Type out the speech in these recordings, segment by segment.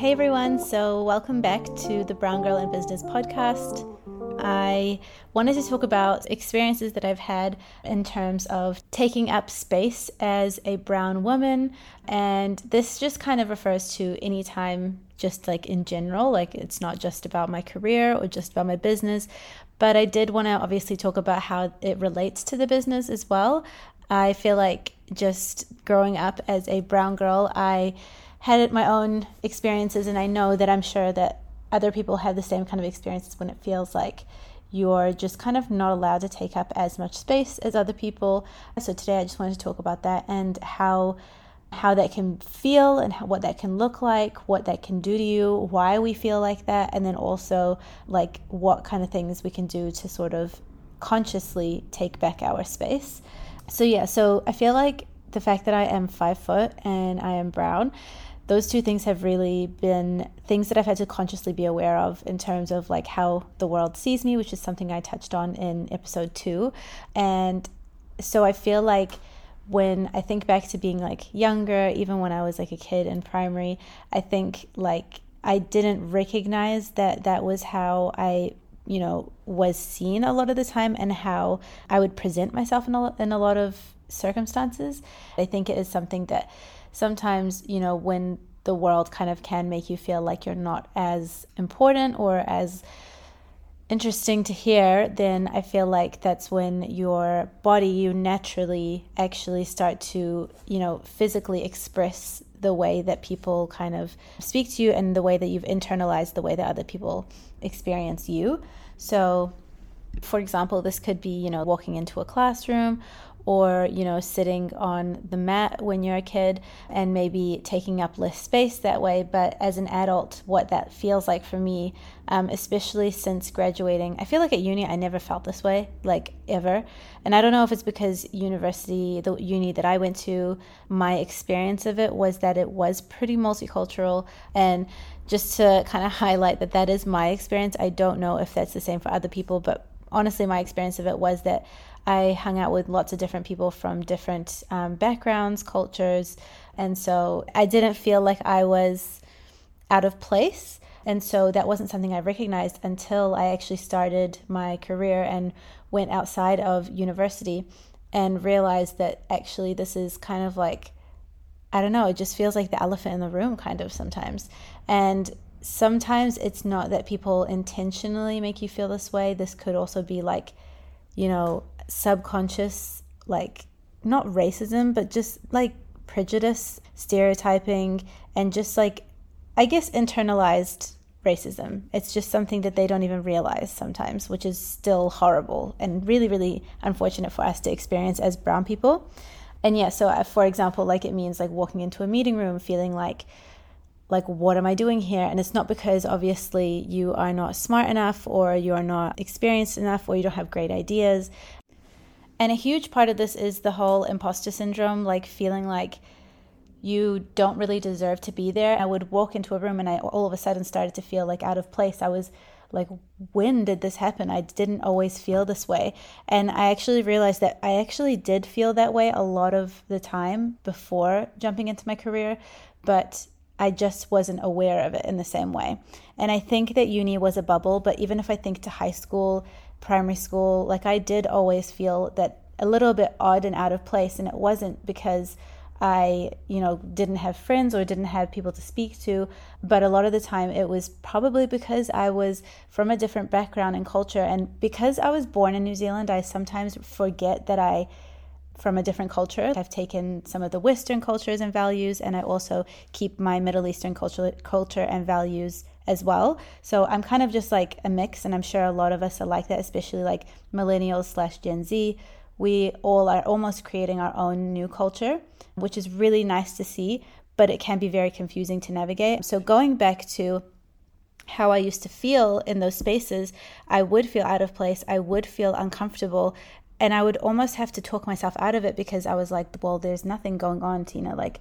Hey everyone, so welcome back to the Brown Girl in Business podcast. I wanted to talk about experiences that I've had in terms of taking up space as a brown woman. And this just kind of refers to any time, just like in general, like it's not just about my career or just about my business. But I did want to obviously talk about how it relates to the business as well. I feel like just growing up as a brown girl, I had my own experiences, and I know that I'm sure that other people have the same kind of experiences when it feels like you're just kind of not allowed to take up as much space as other people. So today I just wanted to talk about that and how how that can feel and how, what that can look like, what that can do to you, why we feel like that, and then also like what kind of things we can do to sort of consciously take back our space. So yeah, so I feel like the fact that I am five foot and I am brown those two things have really been things that I've had to consciously be aware of in terms of like how the world sees me, which is something I touched on in episode two. And so I feel like when I think back to being like younger, even when I was like a kid in primary, I think like I didn't recognize that that was how I, you know, was seen a lot of the time and how I would present myself in a, in a lot of circumstances. I think it is something that sometimes, you know, when the world kind of can make you feel like you're not as important or as interesting to hear, then I feel like that's when your body, you naturally actually start to, you know, physically express the way that people kind of speak to you and the way that you've internalized the way that other people experience you. So, for example, this could be, you know, walking into a classroom or you know sitting on the mat when you're a kid and maybe taking up less space that way. But as an adult what that feels like for me um, especially since graduating i feel like at uni i never felt this way like ever. And i don't know if it's because university the uni that i went to my experience of it was that it was pretty multicultural. And just to kind of highlight that that is my experience i don't know if that's the same for other people but honestly my experience of it was that I hung out with lots of different people from different um, backgrounds, cultures, and so I didn't feel like I was out of place. And so that wasn't something I recognized until I actually started my career and went outside of university and realized that actually this is kind of like, I don't know, it just feels like the elephant in the room kind of sometimes. And sometimes it's not that people intentionally make you feel this way. This could also be like, you know, subconscious, like not racism, but just like prejudice, stereotyping, and just like, I guess, internalized racism. It's just something that they don't even realize sometimes, which is still horrible and really, really unfortunate for us to experience as brown people. And yeah, so uh, for example, like it means like walking into a meeting room feeling like, like what am i doing here and it's not because obviously you are not smart enough or you are not experienced enough or you don't have great ideas and a huge part of this is the whole imposter syndrome, like feeling like you don't really deserve to be there. I would walk into a room and I all of a sudden started to feel like out of place. I was like, when did this happen? I didn't always feel this way. And I actually realized that I actually did feel that way a lot of the time before jumping into my career, but I just wasn't aware of it in the same way. And I think that uni was a bubble, but even if I think to high school, primary school, like I did always feel that a little bit odd and out of place. And it wasn't because I, you know, didn't have friends or didn't have people to speak to, but a lot of the time it was probably because I was from a different background and culture. And because I was born in New Zealand, I sometimes forget that I from a different culture. I've taken some of the Western cultures and values, and I also keep my Middle Eastern culture, culture and values as well. So I'm kind of just like a mix, and I'm sure a lot of us are like that, especially like millennials slash Gen Z. We all are almost creating our own new culture, which is really nice to see, but it can be very confusing to navigate. So going back to how I used to feel in those spaces, I would feel out of place. I would feel uncomfortable. And I would almost have to talk myself out of it because I was like, well, there's nothing going on, Tina. Like,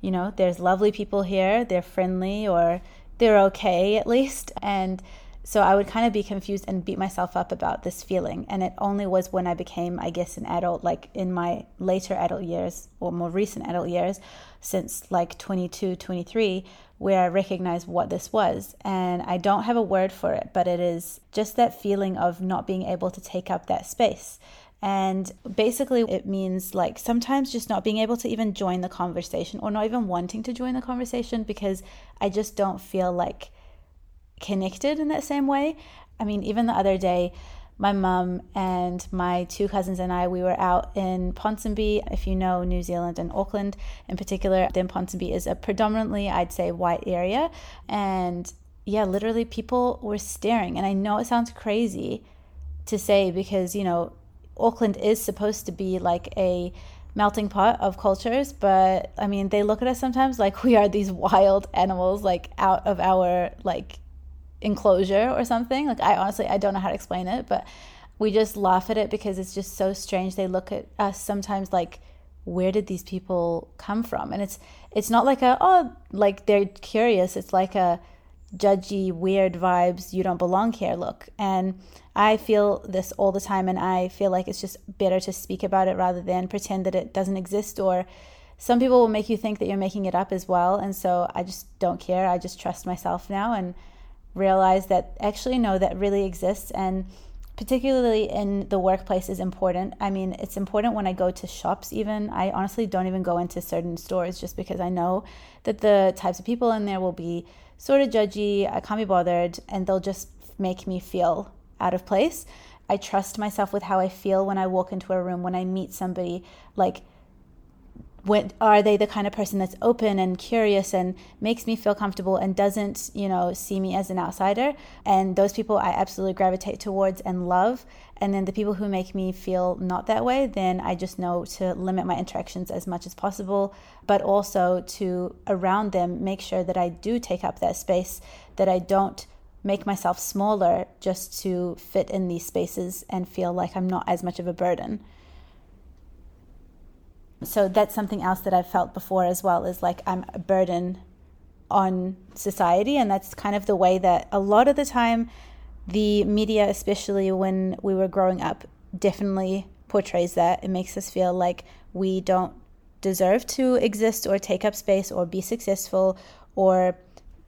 you know, there's lovely people here, they're friendly, or they're okay at least. And So I would kind of be confused and beat myself up about this feeling. And it only was when I became, I guess, an adult, like in my later adult years or more recent adult years, since like 22, 23, where I recognized what this was. And I don't have a word for it, but it is just that feeling of not being able to take up that space. And basically, it means like sometimes just not being able to even join the conversation or not even wanting to join the conversation because I just don't feel like connected in that same way. I mean, even the other day, my mum and my two cousins and I, we were out in Ponsonby. If you know New Zealand and Auckland in particular, then Ponsonby is a predominantly, I'd say, white area. And yeah, literally people were staring. And I know it sounds crazy to say because, you know, Auckland is supposed to be like a melting pot of cultures, but I mean, they look at us sometimes like we are these wild animals, like out of our like enclosure or something. Like I honestly I don't know how to explain it, but we just laugh at it because it's just so strange. They look at us sometimes like where did these people come from? And it's it's not like a oh like they're curious. It's like a judgy, weird vibes, you don't belong here look. And I feel this all the time and I feel like it's just better to speak about it rather than pretend that it doesn't exist or some people will make you think that you're making it up as well and so I just don't care. I just trust myself now and realize that actually no that really exists and particularly in the workplace is important i mean it's important when i go to shops even i honestly don't even go into certain stores just because i know that the types of people in there will be sort of judgy i can't be bothered and they'll just make me feel out of place. I trust myself with how i feel when i walk into a room when i meet somebody like when are they the kind of person that's open and curious and makes me feel comfortable and doesn't you know see me as an outsider? And those people i absolutely gravitate towards and love. And then the people who make me feel not that way then i just know to limit my interactions as much as possible but also to around them make sure that i do take up that space that i don't make myself smaller just to fit in these spaces and feel like i'm not as much of a burden so that's something else that I've felt before as well is like I'm a burden on society. And that's kind of the way that a lot of the time the media, especially when we were growing up, definitely portrays that. It makes us feel like we don't deserve to exist or take up space or be successful or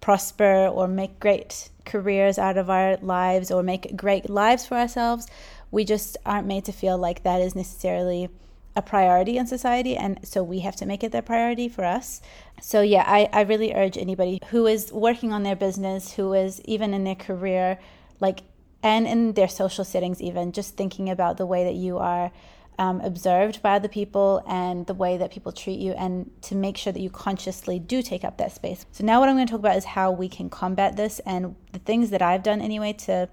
prosper or make great careers out of our lives or make great lives for ourselves. We just aren't made to feel like that is necessarily a priority in society and so we have to make it their priority for us. So yeah I, I really urge anybody who is working on their business who is even in their career like and in their social settings even just thinking about the way that you are um, observed by other people and the way that people treat you and to make sure that you consciously do take up that space. So now what i'm going to talk about is how we can combat this and the things that i've done anyway to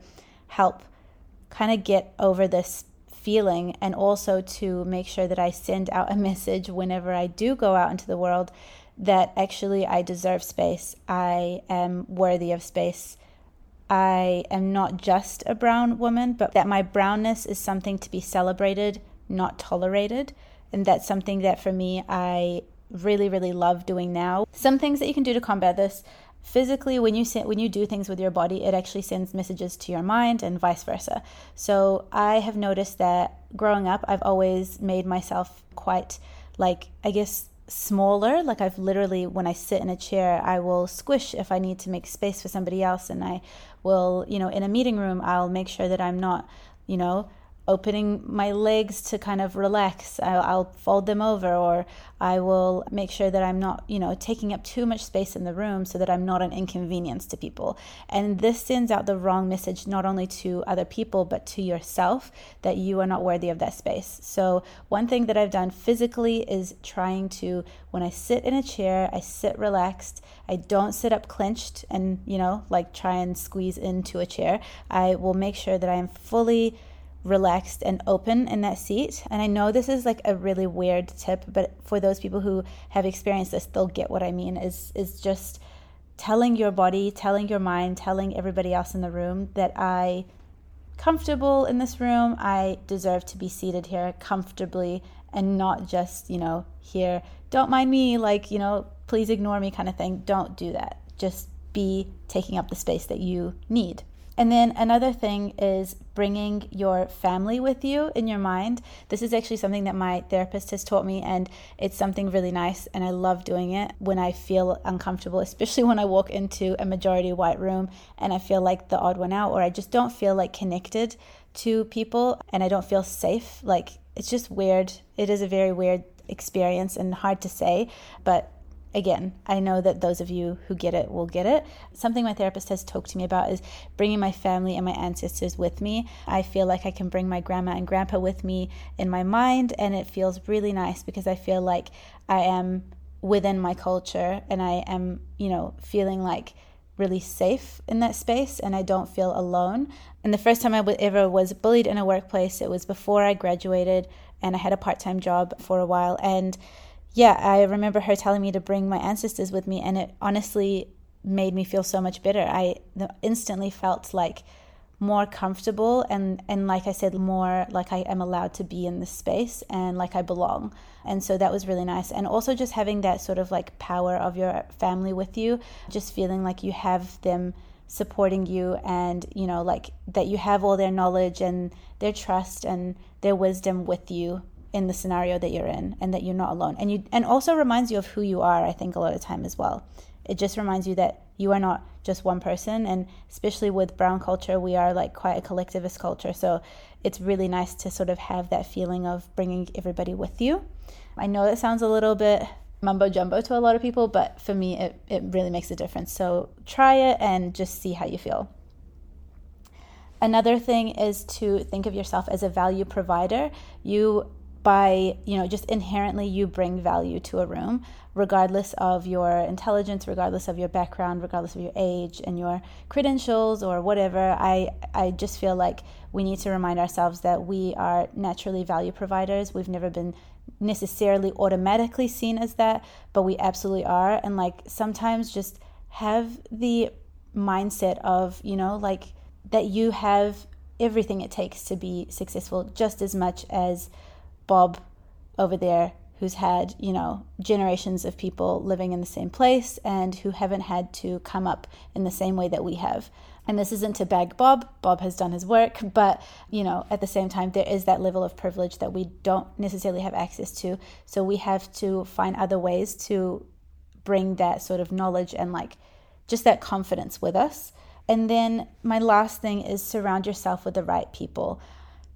help kind of get over this feeling and also to make sure that I send out a message whenever I do go out into the world that actually I deserve space. I am worthy of space. I am not just a brown woman, but that my brownness is something to be celebrated, not tolerated. And that's something that for me, I really, really love doing now. Some things that you can do to combat this physically when you when you do things with your body it actually sends messages to your mind and vice versa. So i have noticed that growing up i've always made myself quite like i guess smaller. Like i've literally when i sit in a chair i will squish if i need to make space for somebody else and i will you know in a meeting room i'll make sure that i'm not you know opening my legs to kind of relax. I'll, I'll, fold them over, or I will make sure that I'm not, you know, taking up too much space in the room so that I'm not an inconvenience to people. And this sends out the wrong message not only to other people, but to yourself that you are not worthy of that space. So, one thing that I've done physically is trying to, when I sit in a chair, I sit relaxed. I don't sit up clenched and, you know, like try and squeeze into a chair. I will make sure that I am fully relaxed and open in that seat. And I know this is like a really weird tip, but for those people who have experienced this, they'll get what I mean is is just telling your body, telling your mind, telling everybody else in the room that I comfortable in this room. I deserve to be seated here comfortably and not just, you know, here, don't mind me, like, you know, please ignore me kind of thing. Don't do that. Just be taking up the space that you need. And then another thing is bringing your family with you in your mind. This is actually something that my therapist has taught me, and it's something really nice. And I love doing it when I feel uncomfortable, especially when I walk into a majority white room and I feel like the odd one out, or I just don't feel like connected to people and I don't feel safe. Like it's just weird. It is a very weird experience and hard to say, but again, I know that those of you who get it will get it. Something my therapist has talked to me about is bringing my family and my ancestors with me. I feel like I can bring my grandma and grandpa with me in my mind, and it feels really nice because I feel like I am within my culture and I am, you know, feeling like really safe in that space and I don't feel alone. And the first time I ever was bullied in a workplace, it was before I graduated and I had a part time job for a while. And yeah, I remember her telling me to bring my ancestors with me, and it honestly made me feel so much better. I instantly felt like more comfortable and and like I said more like I am allowed to be in this space and like I belong. And so that was really nice. And also just having that sort of like power of your family with you, just feeling like you have them supporting you and you know like that you have all their knowledge and their trust and their wisdom with you in the scenario that you're in and that you're not alone. And you and also reminds you of who you are i think a lot of time as well. It just reminds you that you are not just one person and especially with brown culture we are like quite a collectivist culture. So it's really nice to sort of have that feeling of bringing everybody with you. I know it sounds a little bit mumbo jumbo to a lot of people but for me it, it really makes a difference. So try it and just see how you feel. Another thing is to think of yourself as a value provider. You by you know just inherently you bring value to a room regardless of your intelligence regardless of your background regardless of your age and your credentials or whatever. I i just feel like we need to remind ourselves that we are naturally value providers. We've never been necessarily automatically seen as that but we absolutely are. And like sometimes just have the mindset of you know like that you have everything it takes to be successful just as much as Bob over there who's had, you know, generations of people living in the same place and who haven't had to come up in the same way that we have. And this isn't to bag Bob, Bob has done his work, but, you know, at the same time, there is that level of privilege that we don't necessarily have access to. So we have to find other ways to bring that sort of knowledge and like just that confidence with us. And then my last thing is surround yourself with the right people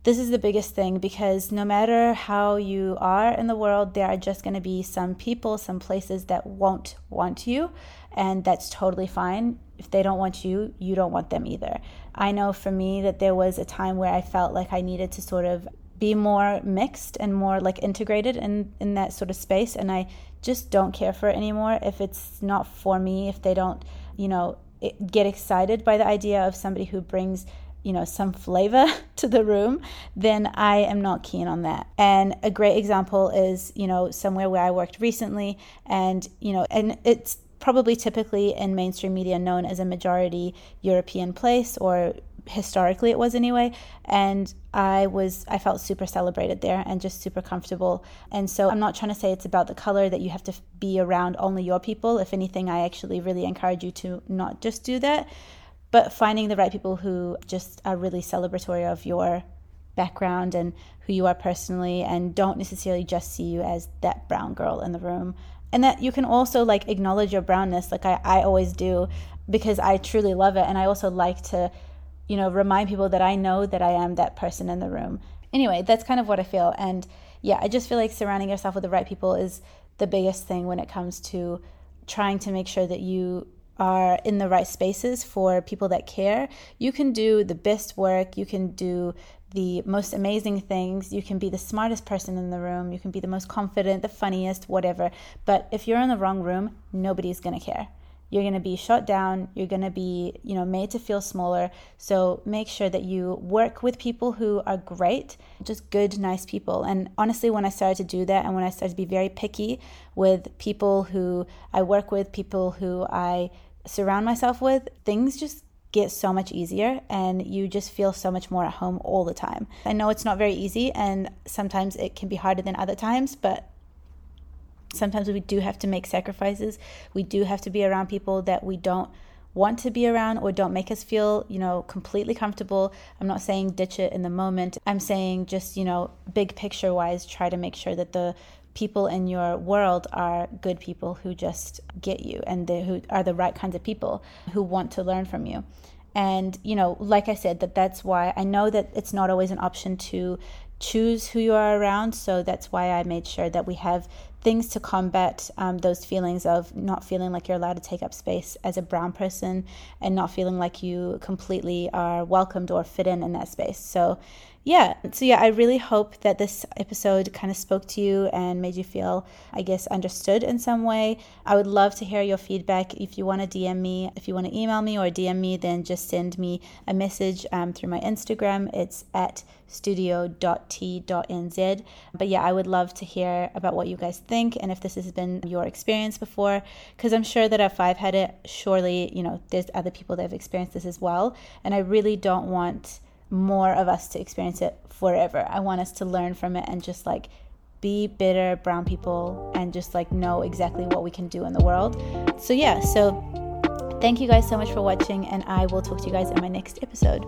this is the biggest thing because no matter how you are in the world, there are just going to be some people, some places that won't want you, and that's totally fine. If they don't want you, you don't want them either. I know for me that there was a time where I felt like I needed to sort of be more mixed and more like integrated in in that sort of space and I just don't care for it anymore if it's not for me if they don't you know get excited by the idea of somebody who brings you know some flavor to the room then i am not keen on that. And a great example is you know somewhere where i worked recently and you know and it's probably typically in mainstream media known as a majority european place or historically it was anyway. And i was i felt super celebrated there and just super comfortable. And so i'm not trying to say it's about the color that you have to be around only your people. If anything i actually really encourage you to not just do that but finding the right people who just are really celebratory of your background and who you are personally and don't necessarily just see you as that brown girl in the room. And that you can also like acknowledge your brownness like I, I always do because i truly love it. And i also like to you know remind people that i know that i am that person in the room. Anyway that's kind of what i feel. And yeah i just feel like surrounding yourself with the right people is the biggest thing when it comes to trying to make sure that you are in the right spaces for people that care, you can do the best work, you can do the most amazing things, you can be the smartest person in the room, you can be the most confident, the funniest, whatever. But if you're in the wrong room, nobody's going to care. You're going to be shut down, you're going to be, you know, made to feel smaller. So make sure that you work with people who are great, just good, nice people. And honestly, when I started to do that and when I started to be very picky with people who I work with, people who I surround myself with, things just get so much easier and you just feel so much more at home all the time. I know it's not very easy and sometimes it can be harder than other times, but sometimes we do have to make sacrifices. We do have to be around people that we don't want to be around or don't make us feel, you know, completely comfortable. I'm not saying ditch it in the moment. I'm saying just, you know, big picture wise, try to make sure that the people in your world are good people who just get you and they, who are the right kinds of people who want to learn from you and you know like i said that that's why i know that it's not always an option to choose who you are around so that's why i made sure that we have things to combat um, those feelings of not feeling like you're allowed to take up space as a brown person and not feeling like you completely are welcomed or fit in in that space. So, yeah, so yeah, I really hope that this episode kind of spoke to you and made you feel, I guess, understood in some way. I would love to hear your feedback. If you want to DM me, if you want to email me or DM me, then just send me a message um, through my Instagram. It's at studio.t.nz. But yeah, I would love to hear about what you guys think and if this has been your experience before, because I'm sure that if I've had it, surely, you know, there's other people that have experienced this as well. And I really don't want more of us to experience it forever. I want us to learn from it and just like be better brown people and just like know exactly what we can do in the world. So, yeah, so thank you guys so much for watching, and I will talk to you guys in my next episode.